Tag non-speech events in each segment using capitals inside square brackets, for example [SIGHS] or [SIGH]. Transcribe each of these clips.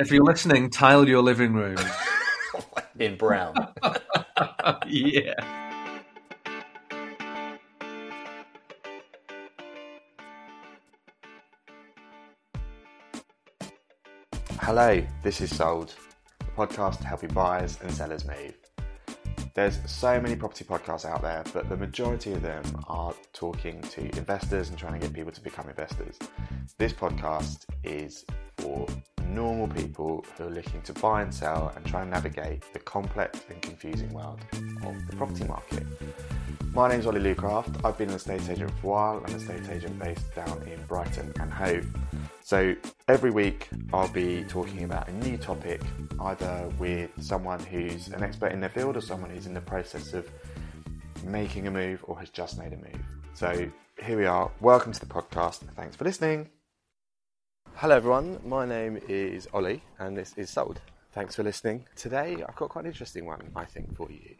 if you're listening, tile your living room. [LAUGHS] in brown. [LAUGHS] yeah. Hello, this is Sold, a podcast helping buyers and sellers move. There's so many property podcasts out there, but the majority of them are talking to investors and trying to get people to become investors. This podcast is for normal people who are looking to buy and sell and try and navigate the complex and confusing world of the property market. My name is Ollie Lucraft. I've been an estate agent for a while. I'm estate agent based down in Brighton and Hove. So every week I'll be talking about a new topic, either with someone who's an expert in their field or someone who's in the process of making a move or has just made a move. So here we are. Welcome to the podcast. Thanks for listening. Hello, everyone. My name is Ollie, and this is Sold. Thanks for listening. Today, I've got quite an interesting one, I think, for you,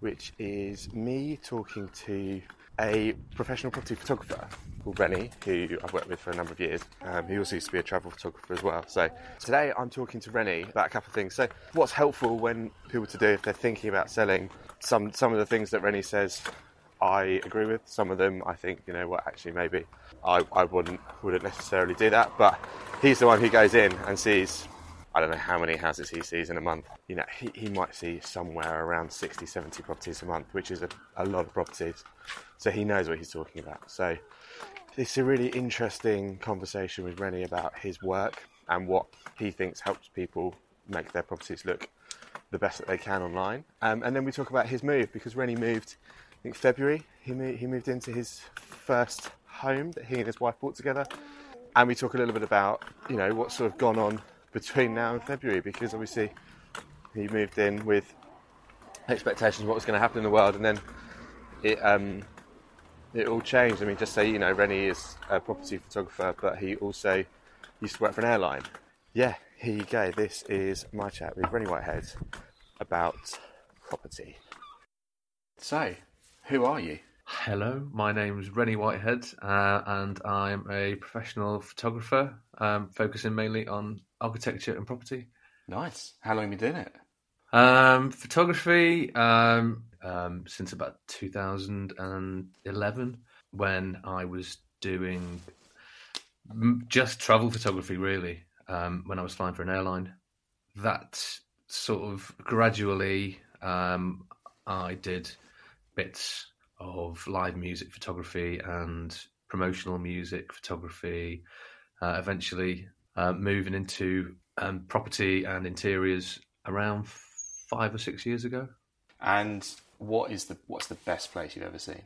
which is me talking to a professional property photographer called Rennie, who I've worked with for a number of years. Um, he also used to be a travel photographer as well. So today, I'm talking to Rennie about a couple of things. So, what's helpful when people to do if they're thinking about selling? Some some of the things that Rennie says I agree with. Some of them I think, you know what, actually maybe I, I wouldn't wouldn't necessarily do that. But he's the one who goes in and sees I don't know how many houses he sees in a month. You know, he, he might see somewhere around 60, 70 properties a month, which is a, a lot of properties. So he knows what he's talking about. So it's a really interesting conversation with Rennie about his work and what he thinks helps people make their properties look the best that they can online. Um, and then we talk about his move because Rennie moved think February, he moved, he moved into his first home that he and his wife bought together. And we talk a little bit about, you know, what's sort of gone on between now and February because obviously he moved in with expectations of what was going to happen in the world and then it um, it all changed. I mean, just say, you know, Rennie is a property photographer, but he also used to work for an airline. Yeah, here you go. This is my chat with Rennie Whitehead about property. So, who are you? Hello, my name's Rennie Whitehead, uh, and I'm a professional photographer, um, focusing mainly on architecture and property. Nice. How long have you been doing it? Um, photography um, um since about 2011, when I was doing just travel photography, really, um, when I was flying for an airline. That sort of gradually, um, I did bits of live music photography and promotional music photography. Uh, eventually, uh, moving into um, property and interiors around five or six years ago. And what is the what's the best place you've ever seen?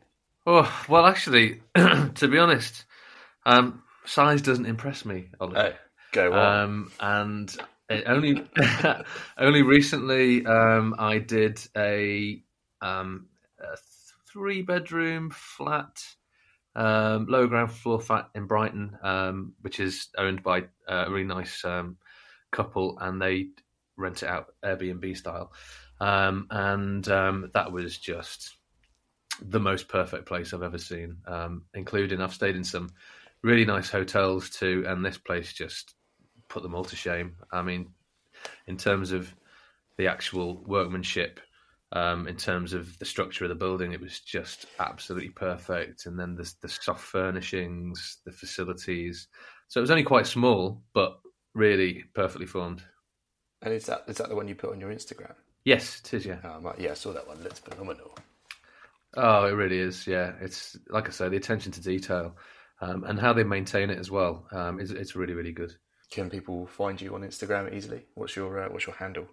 Oh well, actually, [CLEARS THROAT] to be honest, um, size doesn't impress me. Oh, go on. Um, and only [LAUGHS] only recently um, I did a um, a three bedroom flat, um, lower ground floor flat in Brighton, um, which is owned by uh, a really nice um, couple, and they rent it out Airbnb style. Um, and um, that was just the most perfect place I've ever seen, um, including I've stayed in some really nice hotels too, and this place just put them all to shame. I mean, in terms of the actual workmanship um, in terms of the structure of the building, it was just absolutely perfect. And then the, the soft furnishings, the facilities. So it was only quite small, but really perfectly formed. And is that is that the one you put on your Instagram? Yes, it is. Yeah. Oh, yeah, I saw that one. Looks phenomenal. Oh, it really is. Yeah, it's like I say, the attention to detail um, and how they maintain it as well. Um, is it's really really good. Can people find you on Instagram easily? What's your uh, what's your handle?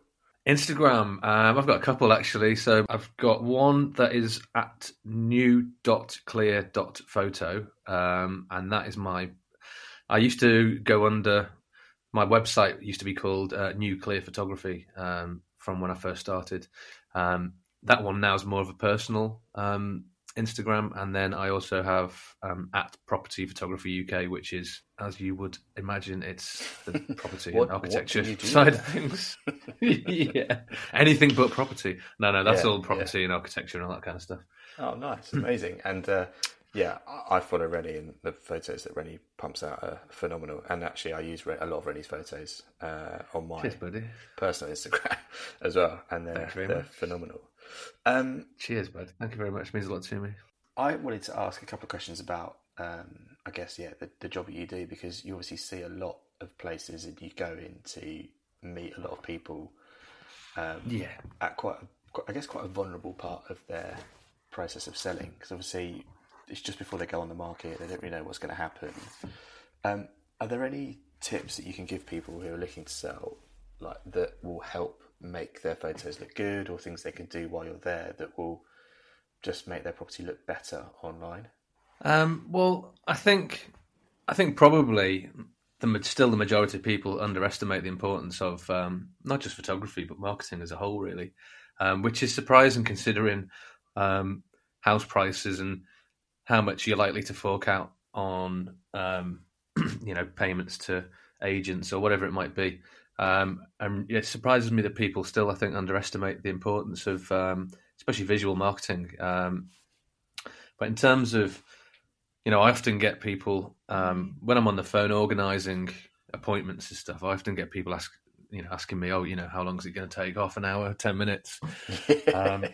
Instagram, um, I've got a couple actually. So I've got one that is at new.clear.photo, um, and that is my. I used to go under my website used to be called uh, New Clear Photography um, from when I first started. Um, that one now is more of a personal um, Instagram, and then I also have um, at Property Photography UK, which is, as you would imagine, it's the [LAUGHS] property what, and architecture side of things. [LAUGHS] [LAUGHS] yeah, anything but property. No, no, that's yeah, all property yeah. and architecture and all that kind of stuff. Oh, nice, amazing. and uh, Yeah, I, follow Rennie, and the photos that Rennie pumps out are phenomenal. And actually, I use a lot of Rennie's photos uh, on my Cheers, personal Instagram as well, and they're, they're phenomenal. Um, Cheers, bud. Thank you very much. It means a lot to me. I wanted to ask a couple of questions about, um, I guess, yeah, the, the job that you do because you obviously see a lot of places and you go in to meet a lot of people um, Yeah. at quite, a, quite- I guess, quite a vulnerable part of their process of selling because obviously it's just before they go on the market, they don't really know what's going to happen. Um, are there any tips that you can give people who are looking to sell, like that will help make their photos look good, or things they can do while you're there that will just make their property look better online? Um, well, I think I think probably the still the majority of people underestimate the importance of um, not just photography but marketing as a whole, really, um, which is surprising considering um, house prices and how much you're likely to fork out on um, [CLEARS THROAT] you know payments to agents or whatever it might be. Um, and it surprises me that people still, I think, underestimate the importance of, um, especially visual marketing. Um, but in terms of, you know, I often get people um, when I'm on the phone organising appointments and stuff. I often get people ask, you know, asking me, "Oh, you know, how long is it going to take? Half an hour, ten minutes?" Um,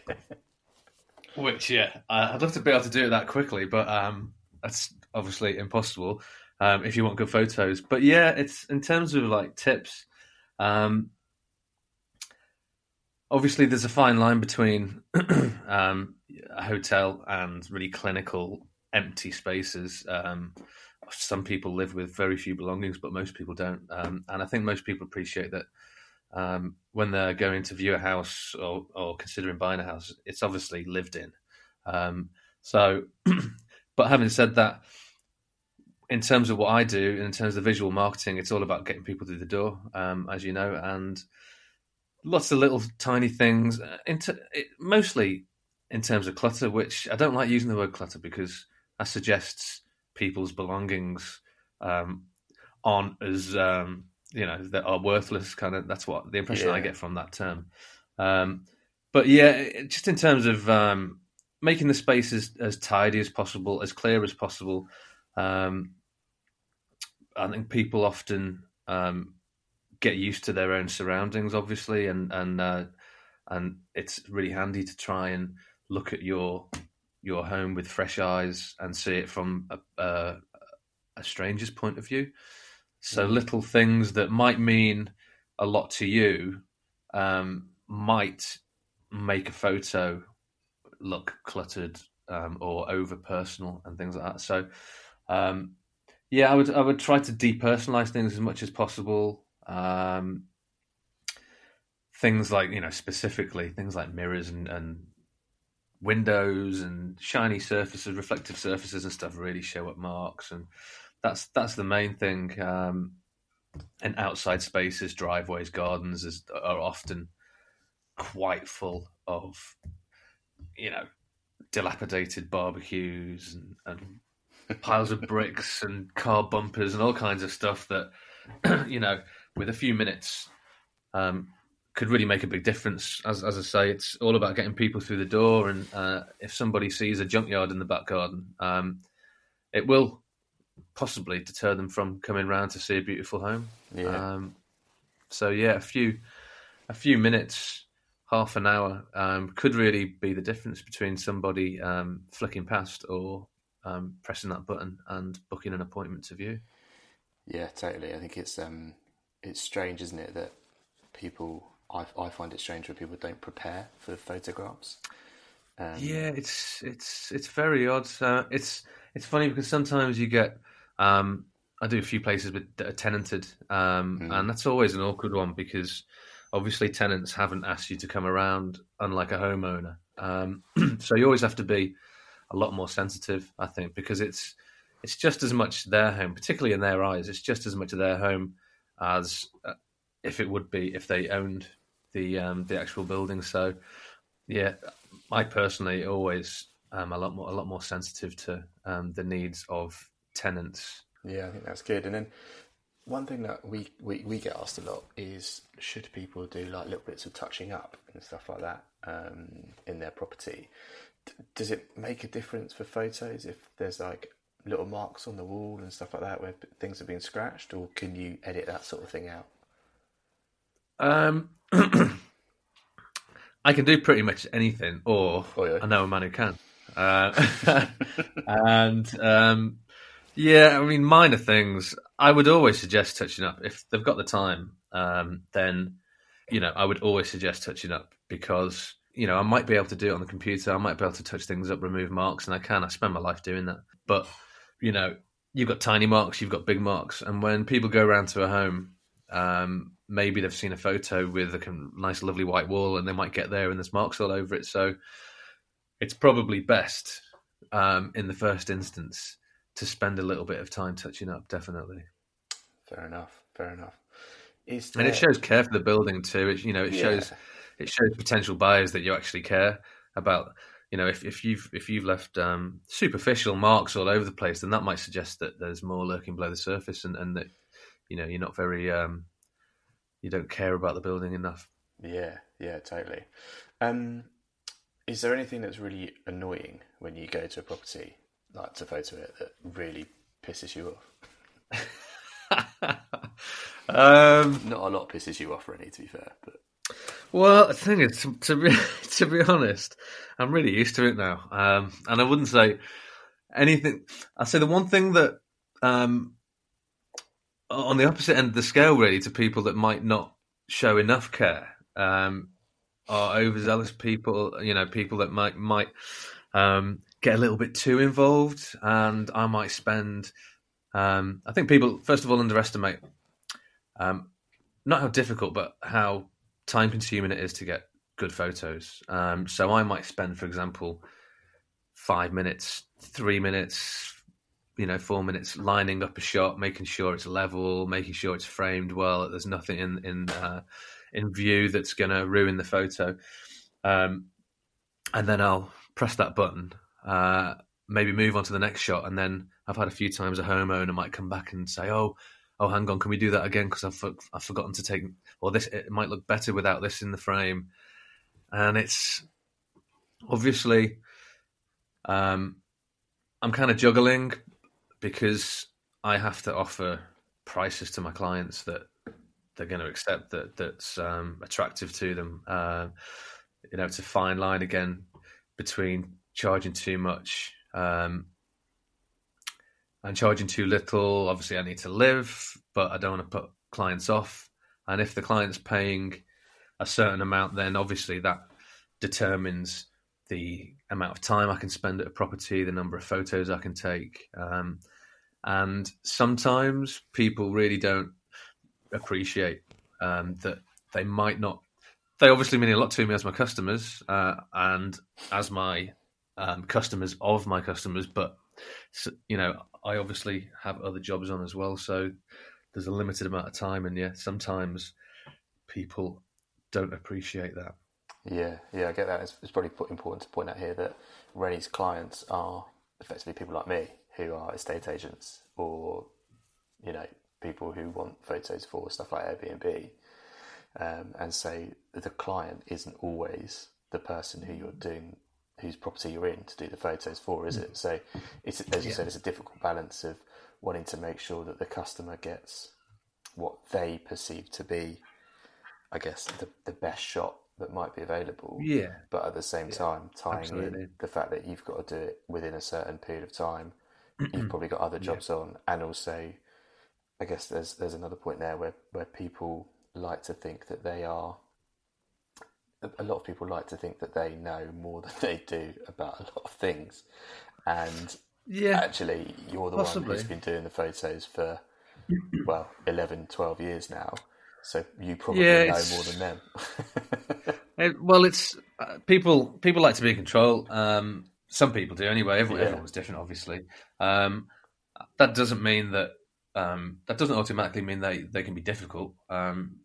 [LAUGHS] which, yeah, I'd love to be able to do it that quickly, but um, that's obviously impossible um, if you want good photos. But yeah, it's in terms of like tips. Um, obviously, there's a fine line between [CLEARS THROAT] um, a hotel and really clinical empty spaces. Um, some people live with very few belongings, but most people don't. Um, and I think most people appreciate that um, when they're going to view a house or, or considering buying a house, it's obviously lived in. Um, so, [CLEARS THROAT] but having said that, in terms of what I do, in terms of visual marketing, it's all about getting people through the door, um, as you know, and lots of little tiny things. uh, Into it, mostly in terms of clutter, which I don't like using the word clutter because that suggests people's belongings um, aren't as um, you know that are worthless. Kind of that's what the impression I get from that term. Um, but yeah, it- just in terms of um, making the space as, as tidy as possible, as clear as possible. Um, I think people often um, get used to their own surroundings, obviously, and and uh, and it's really handy to try and look at your your home with fresh eyes and see it from a, a, a stranger's point of view. So Mm. little things that might mean a lot to you um, might make a photo look cluttered um, or over personal and things like that. So, um, yeah, I would I would try to depersonalize things as much as possible. Um, things like you know specifically things like mirrors and, and windows and shiny surfaces, reflective surfaces and stuff really show up marks, and that's that's the main thing. Um, and outside spaces, driveways, gardens is, are often quite full of you know dilapidated barbecues and, and piles of bricks and car bumpers and all kinds of stuff that [CLEARS THROAT] you know with a few minutes um, could really make a big difference. As as I say, it's all about getting people through the door, and uh, if somebody sees a junkyard in the back garden, um, it will possibly deter them from coming round to see a beautiful home. Yeah. Um, so yeah, a few a few minutes, half an hour um, could really be the difference between somebody um, flicking past or um, pressing that button and booking an appointment to view. Yeah, totally. I think it's um, it's strange, isn't it, that people. I I find it strange when people don't prepare for photographs. Um, Yeah, it's it's it's very odd. Uh, it's it's funny because sometimes you get. Um, I do a few places with that are tenanted, um, Hmm. and that's always an awkward one because obviously tenants haven't asked you to come around, unlike a homeowner. Um, [CLEARS THROAT] so you always have to be a lot more sensitive, I think, because it's it's just as much their home, particularly in their eyes. It's just as much their home as uh, if it would be if they owned the um, the actual building. So yeah, I personally always am a lot more a lot more sensitive to um, the needs of tenants. Yeah, I think that's good. And then one thing that we, we, we get asked a lot is should people do like little bits of touching up and stuff like that um, in their property? Does it make a difference for photos if there's like little marks on the wall and stuff like that where things have been scratched, or can you edit that sort of thing out? Um, [CLEARS THROAT] I can do pretty much anything, or Oh, yeah. I know a man who can. Uh, [LAUGHS] and um, yeah, I mean, minor things. I would always suggest touching up if they've got the time. Um, then, you know, I would always suggest touching up because you know I might be able to do it on the computer. I might be able to touch things up, remove marks, and I can. I spend my life doing that. But you know, you've got tiny marks, you've got big marks, and when people go around to a home, um, maybe they've seen a photo with a nice, lovely white wall, and they might get there and there's marks all over it. So it's probably best um, in the first instance to spend a little bit of time touching up, definitely. Fair enough. Fair enough. Is And it shows care for the building too. It, you know, it Yeah. shows it shows potential buyers that you actually care about. You know, if, if you've if you've left um, superficial marks all over the place, then that might suggest that there's more lurking below the surface, and, and that you know you're not very um, you don't care about the building enough. Yeah, yeah, totally. Um, is there anything that's really annoying when you go to a property, like to photo it, that really pisses you off? [LAUGHS] um, Not a lot pisses you off, really, to be fair. But Well, the thing is, to, to be [LAUGHS] to be honest, I'm really used to it now, um, and I wouldn't say anything. I'd say the one thing that, um, on the opposite end of the scale, really, to people that might not show enough care, um, are overzealous people. You know, people that might might um, get a little bit too involved, and I might spend. Um, I think people, first of all, underestimate um, not how difficult, but how time consuming it is to get good photos. Um, so I might spend, for example, five minutes, three minutes, you know, four minutes lining up a shot, making sure it's level, making sure it's framed well. There's nothing in in uh, in view that's going to ruin the photo. Um, and then I'll press that button, uh, maybe move on to the next shot, and then I've had a few times a homeowner might come back and say, "Oh, oh, hang on, can we do that again? Because I've I've forgotten to take, or this it might look better without this in the frame." And it's obviously, um, I'm kind of juggling because I have to offer prices to my clients that they're going to accept that that's um, attractive to them. Uh, you know, it's a fine line again between charging too much um, and charging too little. Obviously, I need to live, but I don't want to put clients off. And if the client's paying a certain amount, then obviously that determines the amount of time I can spend at a property, the number of photos I can take. Um, and sometimes people really don't appreciate um, that they might not. They obviously mean a lot to me as my customers uh, and as my um, customers of my customers, but you know, I obviously have other jobs on as well, so there's a limited amount of time, and yeah, sometimes people don't appreciate that. yeah, yeah, I get that. It's, it's probably important to point out here that Rennie's clients are effectively people like me who are estate agents or you know people who want photos for stuff like Airbnb, um, and so the client isn't always the person who you're doing whose property you're in to do the photos for, is it? So it's as you said, it's a difficult balance of wanting to make sure that the customer gets what they perceive to be, I guess, the the best shot that might be available. Yeah, but at the same time tying absolutely. in the fact that you've got to do it within a certain period of time you've probably got other [CLEARS THROAT] jobs on. And also i guess there's there's another point there where where people like to think that they are a- lot of people like to think that they know more than they do about a lot of things and yeah, actually you're the one who's been doing the photos for [CLEARS THROAT] well 11 12 years now so you probably Yeah, know more than them Uh, [LAUGHS] well, it's uh, people. People like to be in control. Um, some people do anyway. Everyone, Yeah. Everyone's different, obviously. Um, that doesn't mean that. Um, that doesn't automatically mean they they can be difficult. Um,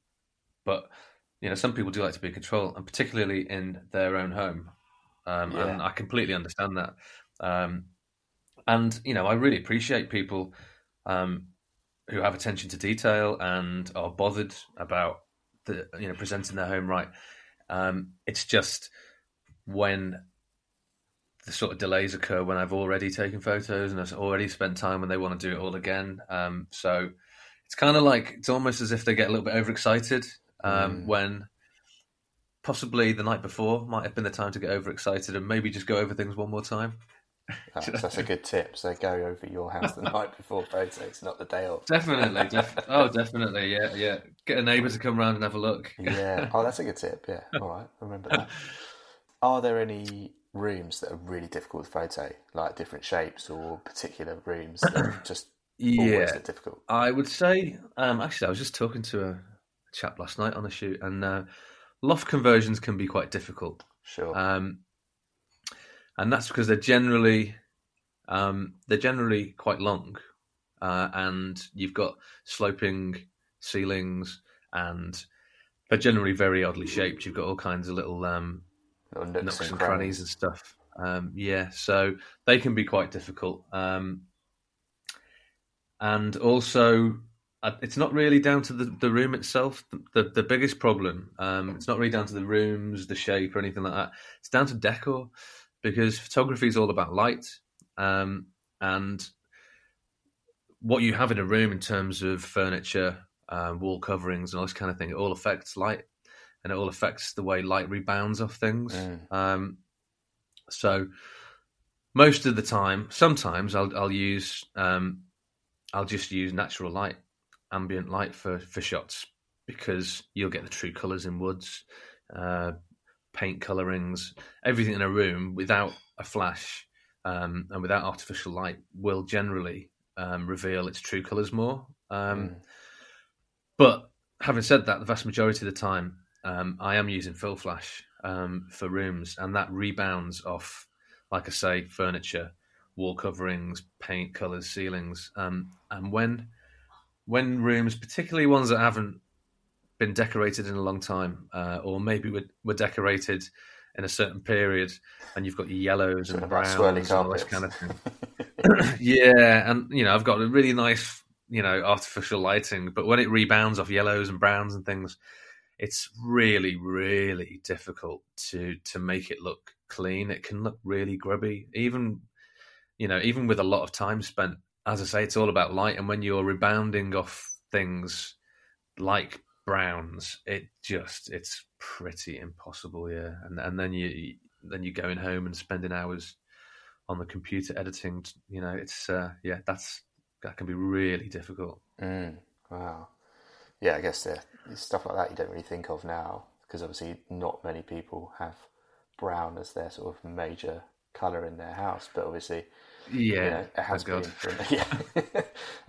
but you know, some people do like to be in control, and particularly in their own home. Um, And I completely understand that. Um, and you know, I really appreciate people um, who have attention to detail and are bothered about the you know presenting their home right. Um, it's just when the sort of delays occur when I've already taken photos and I've already spent time when they want to do it all again. Um, so it's kind of like it's almost as if they get a little bit overexcited um, Mm. when possibly the night before might have been the time to get overexcited and maybe just go over things one more time. That's, [LAUGHS] that's a good tip. So go over your house the night before photos, not the day of. Definitely, def- oh, definitely, yeah, yeah. Get a neighbour to come round and have a look. [LAUGHS] Yeah. Oh, that's a good tip. Yeah. All right. Remember that. [LAUGHS] Are there any rooms that are really difficult to photo, like different shapes or particular rooms that are just [COUGHS] always Yeah, difficult? I would say. Um, actually, I was just talking to a chap last night on the shoot, and uh, loft conversions can be quite difficult. Sure. um, and that's because they're generally um, they're generally quite long, uh, and you've got sloping ceilings, and they're generally very oddly shaped. You've got all kinds of little um, Little nooks, nooks and crannies and stuff. Um, yeah, so they can be quite difficult. Um, and also, it's not really down to the, the room itself. The, the, the biggest problem, um, it's not really down to the rooms, the shape, or anything like that. It's down to decor because photography is all about light. Um, and what you have in a room in terms of furniture, uh, wall coverings, and all this kind of thing, it all affects light and it all affects the way light rebounds off things. Mm. Um, so most of the time, sometimes I'll I'll use um, I'll just use natural light, ambient light for for shots because you'll get the true colours in woods, uh, paint colorings, everything in a room without a flash um, and without artificial light will generally um, reveal its true colours more. Um, Mm. but having said that, the vast majority of the time, um, I am using fill flash um, for rooms, and that rebounds off, like I say, furniture, wall coverings, paint, colours, ceilings. Um, and when when rooms, particularly ones that haven't been decorated in a long time, uh, or maybe were, were decorated in a certain period, and you've got your yellows and browns and all this kind of thing. [LAUGHS] [CLEARS THROAT] yeah, and you know, I've got a really nice, you know, artificial lighting, but when it rebounds off yellows and browns and things, it's really, really difficult to to make it look clean. It can look really grubby, even you know, even with a lot of time spent. As I say, it's all about light, and when you're rebounding off things like browns, it just it's pretty impossible, yeah. And and then you then you're going home and spending hours on the computer editing. You know, it's uh, yeah, that's that can be really difficult. Mm, wow. Yeah, I guess uh, stuff like that you don't really think of now because obviously not many people have brown as their sort of major colour in their house, but obviously Yeah, you know, it has thank been. God. From, [LAUGHS] yeah,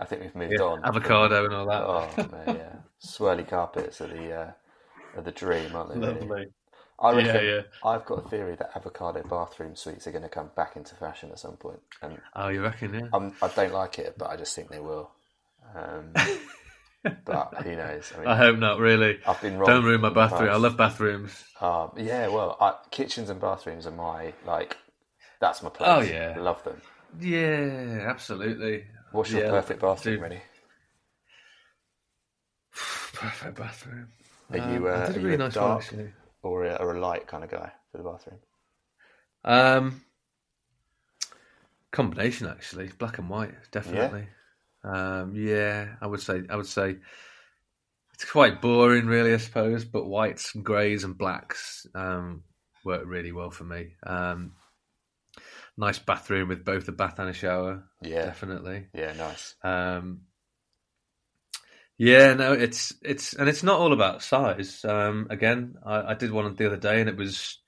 I think we've moved Yeah, on. avocado and all that. Oh man, yeah, swirly carpets are the uh, are the dream, aren't they? really? Lovely. I Yeah, reckon, yeah. I've got a theory that avocado bathroom suites are going to come back into fashion at some point. point, and Oh, you reckon? Yeah. I'm, I don't like it, but I just think they will. Um, but [LAUGHS] who knows? I mean, I hope not. Really. I've been wrong. Don't ruin my in the bathroom. I love bathrooms. Um, yeah, well, I, kitchens and bathrooms are my like. That's my place. Oh, yeah. I love them. Yeah, absolutely. What's your Yeah, perfect bathroom. Rennie? [SIGHS] Perfect bathroom. Are you, Um, uh, I did are a really nice one dark- actually. Or a, or a light kind of guy for the bathroom? Um, combination actually, black and white, definitely. Um, yeah, I would say I would say it's quite boring, really, I suppose. But whites and greys and blacks um, work really well for me. Um, nice bathroom with both a bath and a shower, Yeah, definitely. yeah, nice. Um, yeah, no, it's it's and it's not all about size. Um, again, I, I did one the other day, and it was,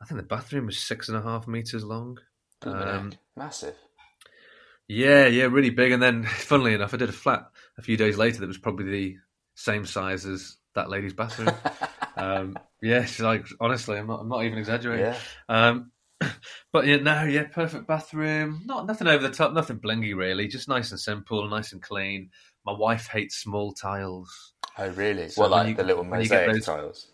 I think the bathroom was six and a half meters long. Um, Massive. yeah, yeah, really big. And then, [LAUGHS] funnily enough, I did a flat a few days later that was probably the same size as that lady's bathroom. [LAUGHS] um, yeah, she's like, honestly, I'm not, I'm not even exaggerating. yeah, Um, [LAUGHS] but yeah, no, yeah, perfect bathroom. Not nothing over the top, nothing blingy really. Just nice and simple, nice and clean. My wife hates small tiles, Oh, really? So well, like you- the little when you get mosaic those- tiles.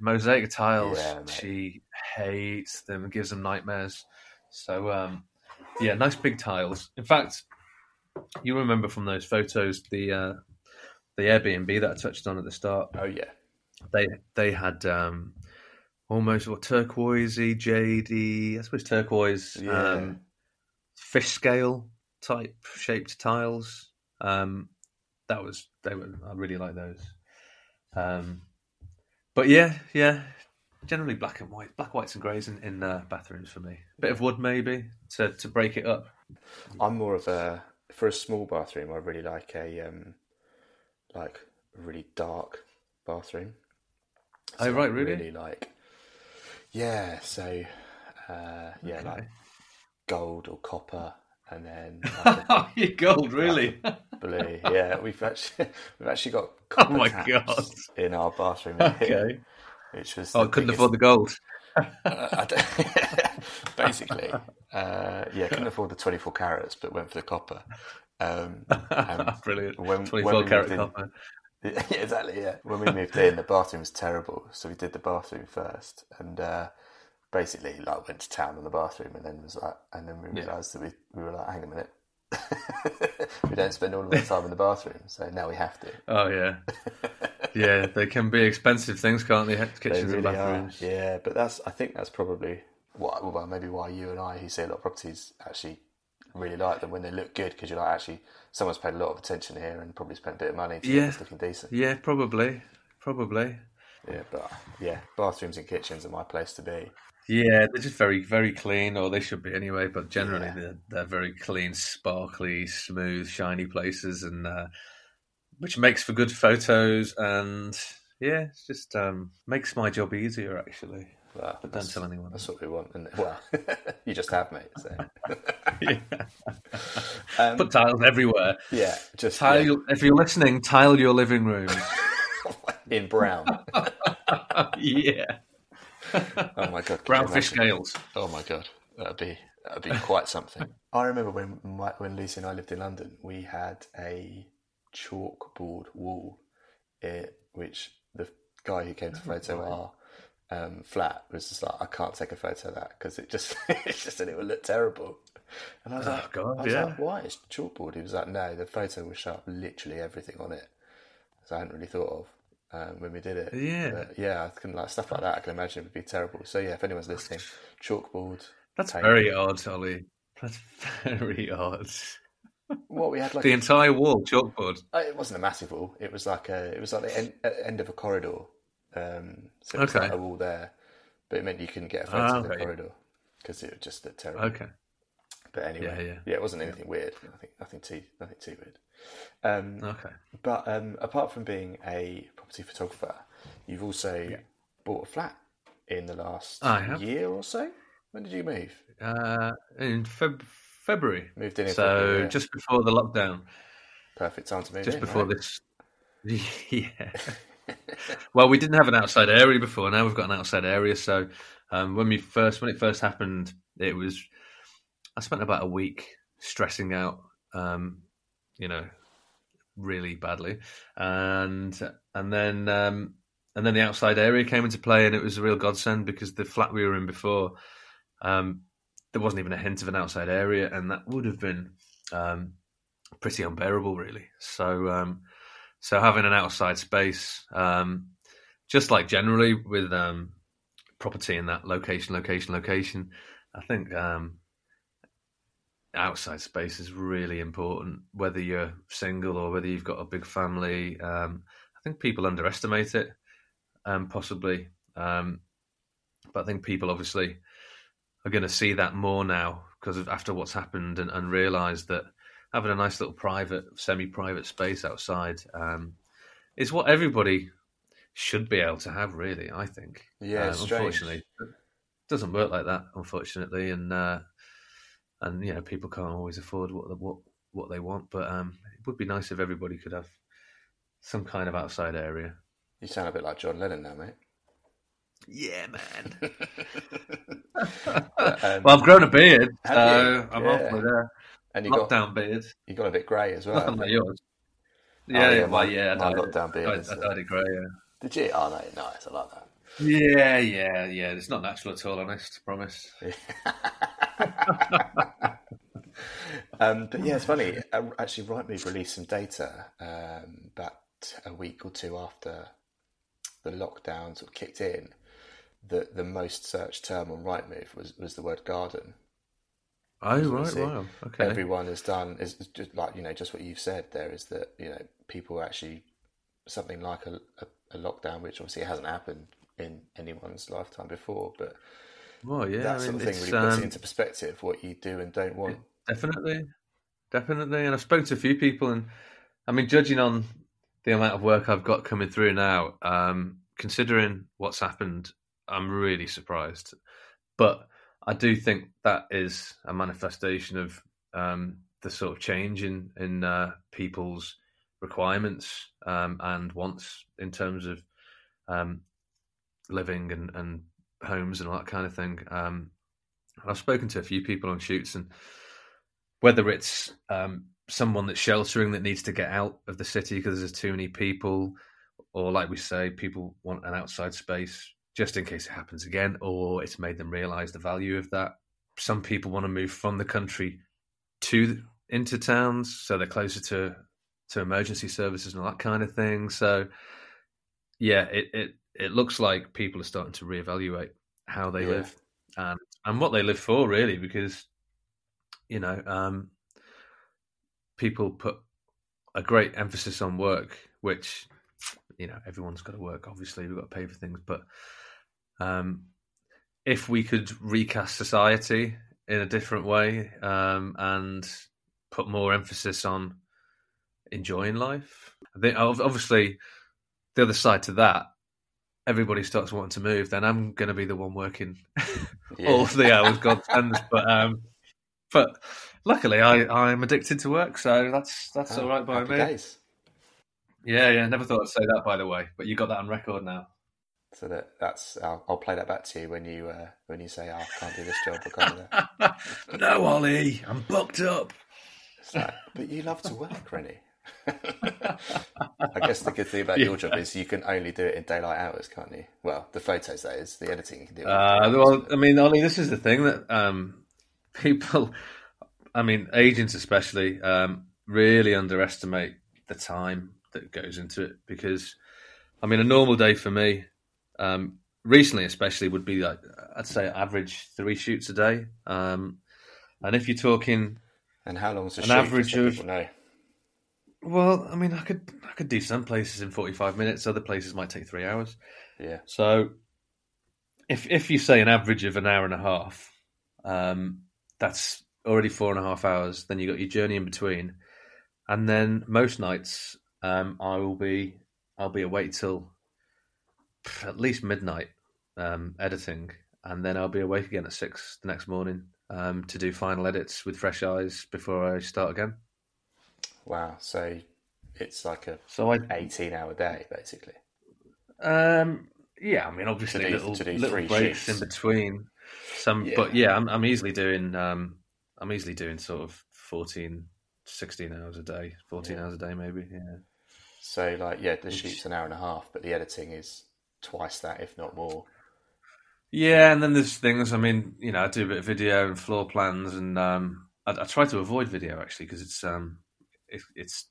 mosaic tiles. Yeah, she hates them and gives them nightmares. So um, yeah, nice big tiles. In fact, you remember from those photos the uh, the Airbnb that I touched on at the start. Oh, yeah. They they had um, almost or turquoisey, jadey. I suppose turquoise, Yeah. um, fish scale type shaped tiles. Um, that was they were. I really like those. Um, but yeah, yeah. Generally black and white, black, whites, and greys in, in uh, bathrooms for me. A bit of wood maybe to to break it up. I'm more of a for a small bathroom. I really like a um, like really dark bathroom. Oh, right, really? Really like, yeah. So, uh, yeah, like gold or copper, and then [LAUGHS] like a you gold, really? blue. Yeah, [LAUGHS] we've actually we've actually got copper Oh my God. in our bathroom, [LAUGHS] in here, okay. which was Oh, I couldn't biggest- afford the gold. Uh, basically, uh, yeah, couldn't afford the 24 carats, but went for the copper. Um, and Brilliant. when, when 24 we carat in- copper. Yeah, [LAUGHS] exactly. Yeah, when we moved in, the bathroom was terrible, so we did the bathroom first, and uh, basically like went to town on the bathroom, and then was like, and then we Yeah. realised that we we were like, hang a minute, [LAUGHS] we don't spend all of our time in the bathroom, so now we have to. Oh yeah, [LAUGHS] yeah. They can be expensive things, can't they? Kitchens and really are. bathrooms. Yeah, but that's I think that's probably what well maybe why you and I who see a lot of properties actually really like them when they look good because you're like actually someone's paid a lot of attention here and probably spent a bit of money to Yeah. this looking decent. Yeah, probably, probably. Yeah, but yeah, bathrooms and kitchens are my place to be. Yeah, they're just very, very clean, or they should be anyway. But generally, Yeah. they're they're very clean, sparkly, smooth, shiny places, and uh, which makes for good photos. And yeah, it's just um, makes my job easier actually. Well, But don't tell anyone. That's what we want. And well, [LAUGHS] you just have, mate. So Yeah. [LAUGHS] um, Put tiles everywhere. yeah, just Tile. yeah, If you're listening, tile your living room. [LAUGHS] in brown. yeah, Oh my god, brown you fish scales. Oh my god, that'd be that'd be quite something. I remember when my, when Lucy and I lived in London, we had a chalkboard wall, eh, which the guy who came to photo our um, flat was just like, I can't take a photo of that because it just [LAUGHS] it just said it would look terrible. And I was Oh, like, God, I was yeah. like, why? It's chalkboard. He was like, no, the photo will show up literally everything on it. So I hadn't really thought of um, when we did it. Yeah. But yeah, I can like stuff like that. I can imagine it would be terrible. So yeah, if anyone's listening, chalkboard. That's paint. very odd, Ollie. That's very odd. What we had like The a- entire wall chalkboard. uh, it wasn't a massive wall. It was like a it was like the end, the end of a corridor. Um, so was Okay. like a wall there, but it meant you couldn't get a photo Ah, of the okay. corridor because it would just look terrible. Okay. But anyway, Yeah, yeah, yeah. it wasn't anything weird. Nothing, nothing too, nothing too weird. Um, Okay. But um, apart from being a property photographer, you've also bought a flat in the last year or so. When did you move? Uh, in Feb- February. Moved in in So February, yeah. just before the lockdown. perfect time to move Just in. before right? this. [LAUGHS] Yeah. [LAUGHS] well, we didn't have an outside area before. Now we've got an outside area. So um, when we first, when it first happened, it was. I spent about a week stressing out. Um, you know, really badly, and and then um, and then the outside area came into play, and it was a real godsend because the flat we were in before, um, there wasn't even a hint of an outside area, and that would have been um, pretty unbearable, really. So, um, so having an outside space, um, just like generally with um, property in that location, location, location, I think um, outside space is really important. Whether you're single or whether you've got a big family, um, I think people underestimate it, um, possibly. Um, but I think people obviously are going to see that more now because of after what's happened and, and realise that having a nice little private, semi-private space outside um, is what everybody should be able to have. Really, I think. Yeah, Um, unfortunately, it doesn't work like that. Unfortunately, and uh, and you know people can't always afford what the, what what they want. But um, it would be nice if everybody could have some kind of outside area. You sound a bit like John Lennon now, mate. Yeah, man. [LAUGHS] Um, well, I've grown a beard, so you? I'm Yeah. halfway there. and you got Lockdown beard. you got a bit grey as well. Nothing like you? yours. Oh, Yeah, yeah, well, my- yeah, I my dyed lockdown beard I, is, I uh, dyed it grey. Yeah. Did you? Oh no, nice. I like that. yeah, yeah, yeah. It's not natural at all. Honest, promise. [LAUGHS] um, but yeah, it's funny. Uh, Actually, Rightmove released some data um, about a week or two after the lockdown sort of kicked in, the the most searched term on Rightmove was was the word garden. Oh right, wow, okay. Everyone has done is just like you know just what you've said. There is that you know people actually something like a, a, a lockdown, which obviously hasn't happened in anyone's lifetime before, but well, yeah, that I sort mean, of thing really puts um, into perspective what you do and don't want. Definitely, definitely. And I've spoken to a few people, and I mean, judging on the amount of work I've got coming through now, um, considering what's happened, I'm really surprised. But I do think that is a manifestation of um, the sort of change in in uh, people's requirements um, and wants in terms of um, living and, and homes and all that kind of thing. Um, I've spoken to a few people on shoots, and whether it's um, someone that's sheltering that needs to get out of the city because there's too many people, or like we say, people want an outside space just in case it happens again, or it's made them realize the value of that. Some people want to move from the country to into towns, so they're closer to to emergency services and all that kind of thing. So, yeah, it it it looks like people are starting to reevaluate how they Yeah. live and and what they live for, really, because you know, um, people put a great emphasis on work, which you know everyone's got to work. Obviously, we've got to pay for things, but um, if we could recast society in a different way um, and put more emphasis on enjoying life, I think obviously the other side to that. Everybody starts wanting to move, then I'm going to be the one working Yeah. [LAUGHS] all of the hours God sends. But um, but luckily, I I'm addicted to work, so that's that's Oh, all right by me. days. Yeah, yeah. Never thought I'd say that, by the way, but you got that on record now. So that that's I'll, I'll play that back to you when you uh, when you say oh, I can't do this job or can't do that. [LAUGHS] no, Ollie, I'm booked up. Like, but you love to work, Rennie. [LAUGHS] I guess the good thing about your job is you can only do it in daylight hours, can't you? Well, the photos that is, the editing you can do. it Uh, well, I mean, Ollie, this is the thing that um, people, I mean, agents especially, um, really underestimate the time that goes into it because, I mean, a normal day for me, um, recently especially, would be like I'd say average three shoots a day. Um, and if you're talking, And how long is a an shoot? average of- know. well, I mean, I could I could do some places in 45 minutes, other places might take three hours. Yeah, So, if if you say an average of an hour and a half, um, that's already four and a half hours. Then you got your journey in between, and then most nights um, I will be I'll be awake till at least midnight um, editing, and then I'll be awake again at six the next morning um, to do final edits with fresh eyes before I start again. wow. So it's like a So I eighteen-hour day, basically. Um, yeah, I mean, obviously do- little, to do little breaks shifts. in between. Some, Yeah. but yeah, I'm, I'm easily doing. Um, I'm easily doing sort of 14, 16 hours a day, fourteen Yeah. hours a day, maybe. Yeah. So like, yeah, the shoot's an hour and a half, but the editing is twice that, if not more. Yeah, and then there's things. I mean, you know, I do a bit of video and floor plans, and um, I, I try to avoid video actually because it's um, it, it's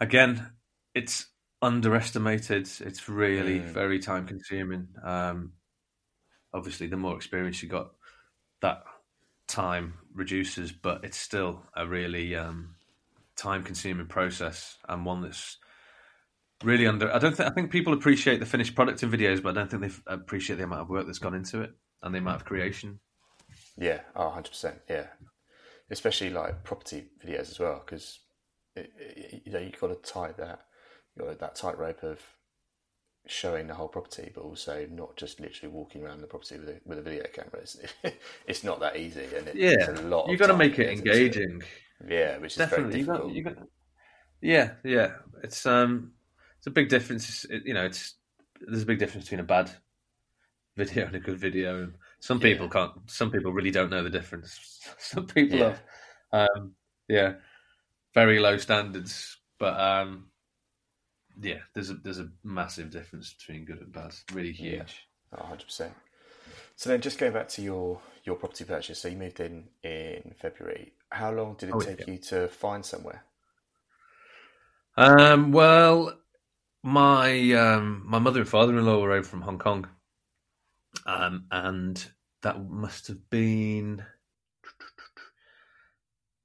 again, it's underestimated. It's really Mm. very time consuming. Um, obviously, the more experience you got, that time reduces, but it's still a really um, time consuming process and one that's really under. I don't think I think people appreciate the finished product in videos, but I don't think they appreciate the amount of work that's gone into it and the amount of creation. Yeah, oh, 100%. Yeah. Especially like property videos as well, because you know, you've got to tie that, you got that tightrope of showing the whole property, but also not just literally walking around the property with a, with a video camera. It's, [LAUGHS] it's not that easy, and it, Yeah, it's a lot. You've got to make it engaging. Yeah, which is Definitely, you very got difficult. you got. Yeah, yeah. It's um, it's a big difference. It, you know, it's there's a big difference between a bad video and a good video, and some Yeah. people can't. Some people really don't know the difference. [LAUGHS] Some people Yeah. have, um, yeah, very low standards, but um, yeah, there's a there's a massive difference between good and bad. Really huge. Yeah. Oh, 100%. So then, just going back to your your property purchase. So you moved in in February. How long did it Oh, take yeah. you to find somewhere? Um, well, my um, my mother and father in law were over from Hong Kong, um, and that must have been.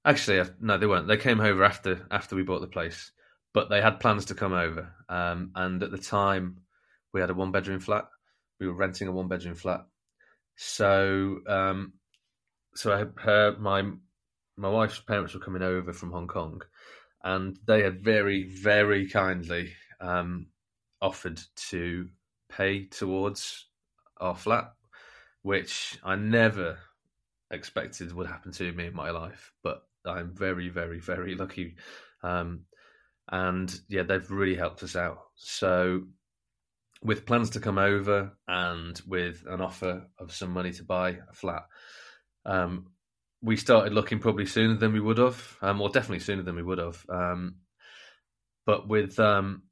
Actually, uh, no, they weren't. They came over after after we bought the place, but they had plans to come over. Um, and at the time, we had a one bedroom flat. We were renting a one bedroom flat. So, um, so I, her my my wife's parents were coming over from Hong Kong, and they had very very kindly um, offered to pay towards our flat, which I never expected would happen to me in my life. But I'm very, very, very lucky. Um, and yeah, they've really helped us out. So, with plans to come over and with an offer of some money to buy a flat, um, we started looking probably sooner than we would have, um, or definitely sooner than we would have. Um, but with um,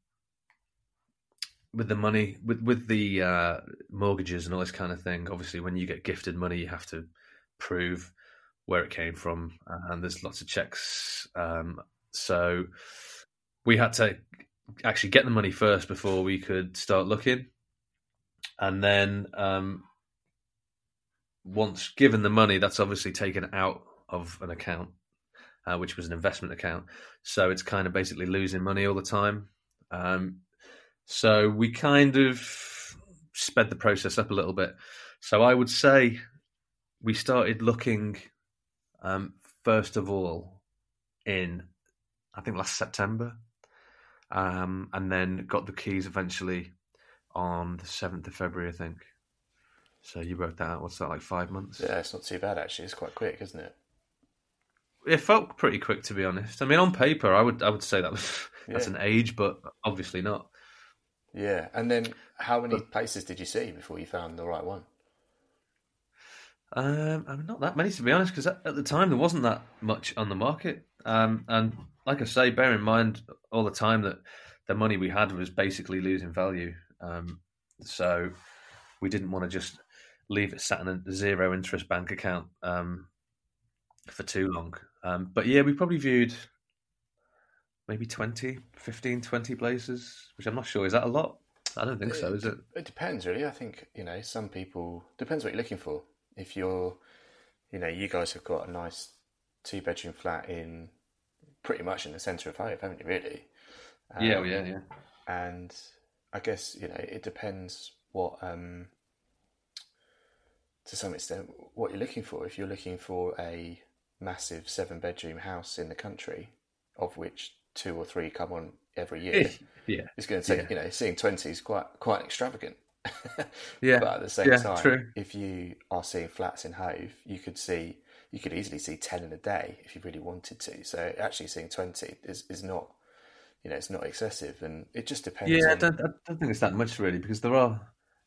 with the money, with with the uh, mortgages and all this kind of thing, obviously, when you get gifted money, you have to prove where it came from, and there's lots of checks. Um, so we had to actually get the money first before we could start looking, and then um, once given the money, that's obviously taken out of an account, uh, which was an investment account. So it's kind of basically losing money all the time. Um, so we kind of sped the process up a little bit. So I would say we started looking um, first of all in I think last September, um, and then got the keys eventually on the seventh of February, I think. So you wrote that out. What's that like? Five months? Yeah, it's not too bad actually. It's quite quick, isn't it? It felt pretty quick, to be honest. I mean, on paper, I would I would say that was [LAUGHS] that's an age, but obviously not. Yeah, and then how many places did you see before you found the right one? Um, I mean, not that many to be honest, because at, at the time there wasn't that much on the market. Um, and like I say, bear in mind all the time that the money we had was basically losing value. Um, so we didn't want to just leave it sat in a zero interest bank account um, for too long. Um, but yeah, we probably viewed maybe 20, 15, 20 places, which I'm not sure. Is that a lot? I don't think so, is it? It depends, really. I think you know some people depends what you're looking for. If you're, you know, you guys have got a nice two bedroom flat in pretty much in the centre of Hove, haven't you? Really? yeah, Um, yeah, yeah. and I guess you know it depends what um, to some extent what you're looking for. If you're looking for a massive seven bedroom house in the country, of which two or three come on every year, [LAUGHS] yeah, it's going to take Yeah. you know seeing twenty is quite quite extravagant. [LAUGHS] yeah. but at the same yeah, time, true. if you are seeing flats in Hove, you could see you could easily see ten in a day if you really wanted to. So actually seeing twenty is, is not you know it's not excessive, and it just depends. Yeah, I don't, I don't think it's that much really because there are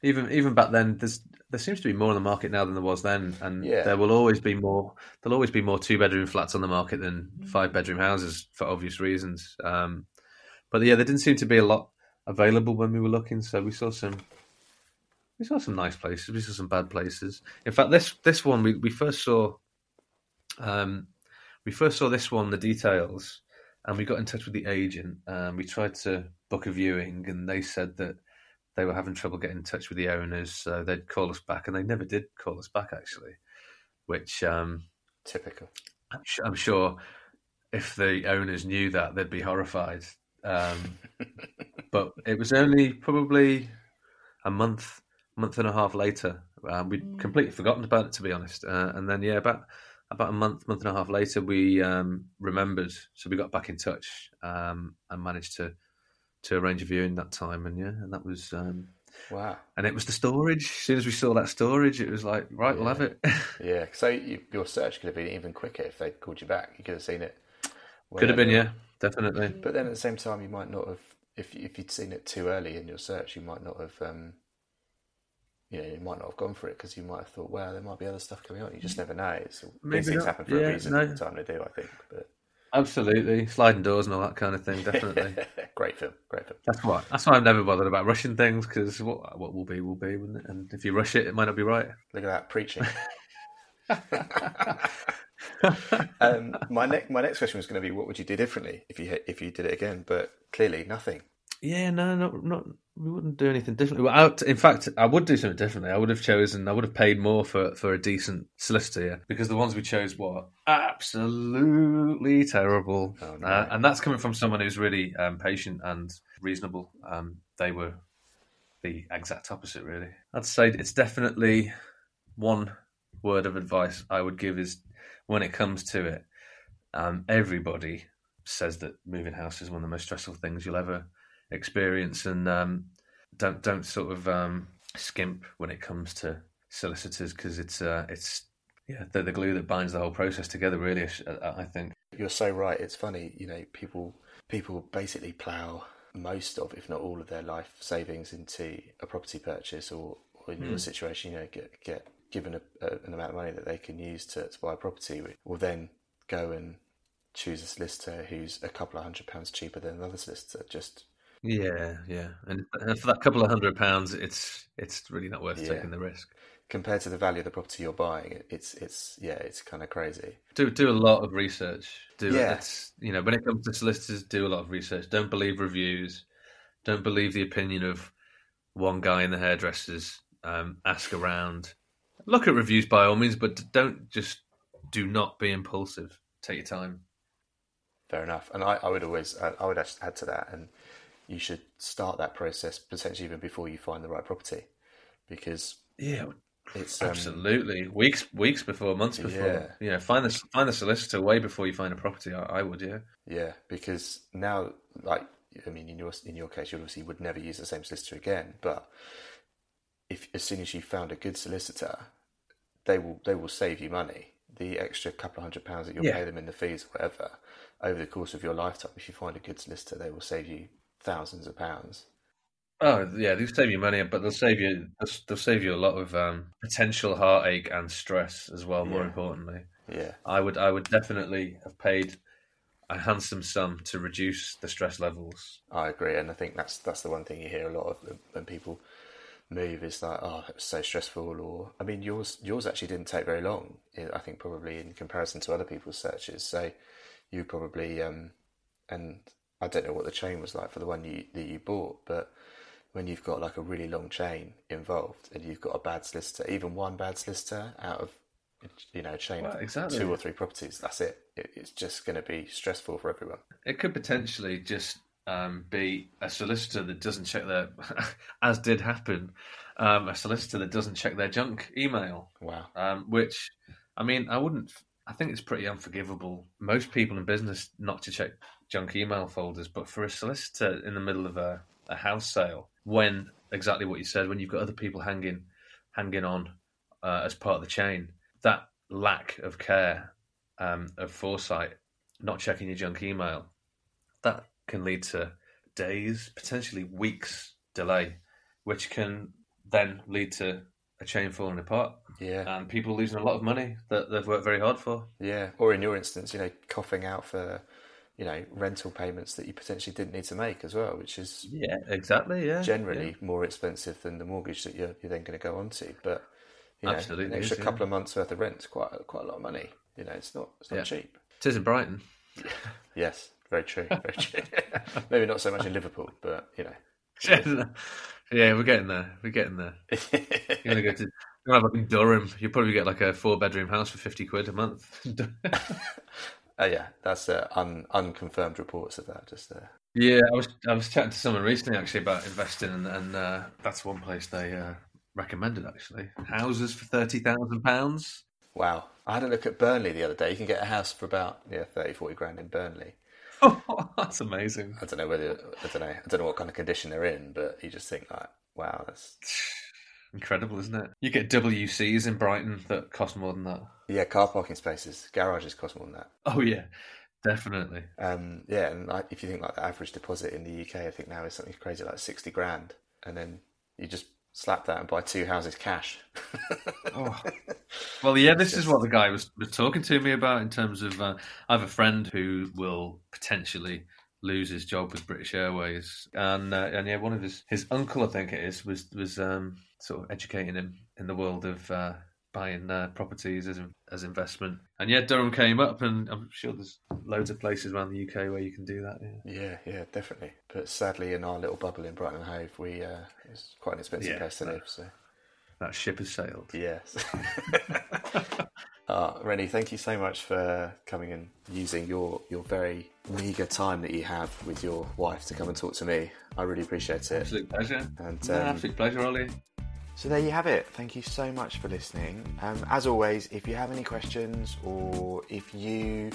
even even back then. There's there seems to be more on the market now than there was then, and Yeah. there will always be more. There'll always be more two bedroom flats on the market than five bedroom houses for obvious reasons. Um, but yeah, there didn't seem to be a lot available when we were looking, so we saw some. We saw some nice places. We saw some bad places. In fact, this this one we, we first saw. Um, we first saw this one, the details, and we got in touch with the agent. Um, we tried to book a viewing, and they said that they were having trouble getting in touch with the owners, so they'd call us back, and they never did call us back actually. Which um, typical. I'm, su- I'm sure if the owners knew that, they'd be horrified. Um, [LAUGHS] but it was only probably a month, month and a half later. Um, we'd completely forgotten about it, to be honest. Uh, and then, yeah, about about a month, month and a half later, we um, remembered. So we got back in touch um, and managed to to arrange a viewing that time. And yeah, and that was um, Wow. and it was the storage. As soon as we saw that storage, it was like, right, we'll have it. [LAUGHS] Yeah. So you, your search could have been even quicker if they'd called you back. You could have seen it. Could have been, yeah, definitely. But then at the same time, you might not have. If if you'd seen it too early in your search, you might not have. Um, you know, you might not have gone for it because you might have thought, "Well, there might be other stuff coming on." You just never know. It's, these things happen for Yeah, a reason. no. The time they do, I think. But Absolutely, sliding doors and all that kind of thing. Definitely. [LAUGHS] great film, great film. That's why. That's why I'm never bothered about rushing things because what what will be will be, wouldn't it? And if you rush it, it might not be right. Look at that preaching. [LAUGHS] [LAUGHS] um, my next my next question was going to be, what would you do differently if you if you did it again? But clearly, nothing. Yeah, no, not not we wouldn't do anything differently. Well, I, in fact, I would do something differently. I would have chosen. I would have paid more for for a decent solicitor yeah, because the ones we chose were absolutely terrible, Oh, no. uh, and that's coming from someone who's really um, patient and reasonable. Um, they were the exact opposite, really. I'd say it's definitely one word of advice I would give is when it comes to it, um, everybody says that moving house is one of the most stressful things you'll ever experience, and um, don't don't sort of um, skimp when it comes to solicitors because it's uh, it's yeah they're the glue that binds the whole process together. Really, I think. You're so right. It's funny, you know, people people basically plough most of, if not all of their life savings into a property purchase, or, or in your situation, you know, get get given a, a, an amount of money that they can use to, to buy a property, will then go and choose a solicitor who's a couple of hundred pounds cheaper than another solicitor. Just Yeah, yeah, and, and for that couple of hundred pounds, it's it's really not worth Yeah. taking the risk. compared to the value of the property you're buying, it's it's yeah, it's kind of crazy. Do do a lot of research. Do Yeah. it's you know when it comes to solicitors, do a lot of research. Don't believe reviews. Don't believe the opinion of one guy in the hairdressers. Um, ask around. Look at reviews by all means, but don't just do not be impulsive. Take your time. Fair enough. And I, I would always, I I would add add to that, and you should start that process potentially even before you find the right property, because Yeah, it's um, absolutely. Weeks weeks before, months before. Yeah. You know, find the find the solicitor way before you find a property. I, I would, yeah. Yeah, because now, like, I mean, in your in your case, you obviously would never use the same solicitor again. But if as soon as you found a good solicitor, they will they will save you money. The extra couple of hundred pounds that you'll Yeah. pay them in the fees, or whatever, over the course of your lifetime, if you find a good solicitor, they will save you thousands of pounds. Oh yeah, they'll save you money, but they'll save you they'll, save you a lot of um, potential heartache and stress as well. More Yeah. importantly, Yeah, I would I would definitely have paid a handsome sum to reduce the stress levels. I agree, and I think that's that's the one thing you hear a lot of when people move is like, oh, it was so stressful. Or I mean, yours yours actually didn't take very long. I think probably in comparison to other people's searches. So you probably um, and I don't know what the chain was like for the one you that you bought, but when you've got like a really long chain involved and you've got a bad solicitor, even one bad solicitor out of you know a chain Well, of exactly. two or three properties, that's it. it it's just going to be stressful for everyone. It could potentially just um, be a solicitor that doesn't check their, [LAUGHS] as did happen, um, a solicitor that doesn't check their junk email. Wow. um, which I mean, I wouldn't. I think it's pretty unforgivable. Most people in business not to check junk email folders, but for a solicitor in the middle of a, a house sale, when exactly what you said, when you've got other people hanging hanging on uh, as part of the chain, that lack of care, um, of foresight, not checking your junk email, that can lead to days, potentially weeks delay, which can then lead to a chain falling apart Yeah. and people losing a lot of money that they've worked very hard for. Yeah, or in your instance, you know, coughing out for, you know, rental payments that you potentially didn't need to make as well, which is Yeah, exactly. Yeah, generally more expensive than the mortgage that you're, you're then going to go onto. But you know, Absolutely an extra is, yeah. couple of months worth of rent is quite quite a lot of money. You know, it's not it's not Yeah. cheap. it is in Brighton. [LAUGHS] Yes, very true, very true. [LAUGHS] Maybe not so much in Liverpool, but you know, [LAUGHS] yeah, we're getting there. We're getting there. You're gonna go to. You're gonna have like in Durham. You'll probably get like a four bedroom house for fifty quid a month. Uh, yeah, that's uh, un, unconfirmed reports of that. Just uh, yeah, I was I was chatting to someone recently actually about investing, and, and uh, that's one place they uh, recommended actually. Houses for thirty thousand pounds. wow. I had a look at Burnley the other day. You can get a house for about yeah 30, 40 grand in Burnley. [LAUGHS] that's amazing. I don't know whether I don't know I don't know what kind of condition they're in, but you just think like, wow, that's [SIGHS] [SIGHS] [SIGHS] Incredible, isn't it? You get WCs in Brighton that cost more than that. yeah, car parking spaces, garages cost more than that. Oh yeah, definitely. Um, yeah, and like, if you think like the average deposit in the UK, I think now is something crazy like sixty grand, and then you just slap that and buy two houses cash. Oh. [LAUGHS] Well, yeah, this is what the guy was, was talking to me about in terms of. Uh, I have a friend who will potentially lose his job with British Airways, and uh, and yeah, one of his his uncle, I think it is, was was um, sort of educating him in the world of uh, buying uh, properties as as investment. And yeah, Durham came up, and I'm sure there's loads of places around the UK where you can do that. Yeah, Yeah, yeah, definitely. But sadly, in our little bubble in Brighton and Hove, we uh, it's quite an expensive Yeah, place to live. So that ship has sailed. yes. [LAUGHS] [LAUGHS] uh, Rennie, thank you so much for coming and using your your very meagre time that you have with your wife to come and talk to me. I really appreciate it. Absolute pleasure. And No, um, absolute pleasure, Ollie. So there you have it. Thank you so much for listening. Um, as always, if you have any questions or if you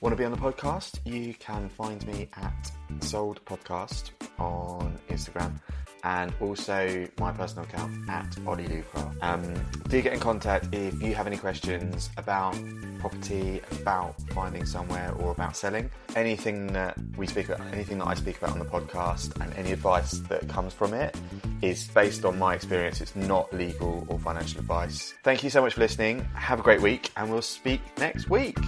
want to be on the podcast, you can find me at Sold Podcast on Instagram and also my personal account at Ollie Lucra. Um, do get in contact if you have any questions about property, about finding somewhere, or about selling. Anything that we speak about, anything that I speak about on the podcast, and any advice that comes from it is based on my experience. It's not legal or financial advice. Thank you so much for listening. Have a great week, and we'll speak next week.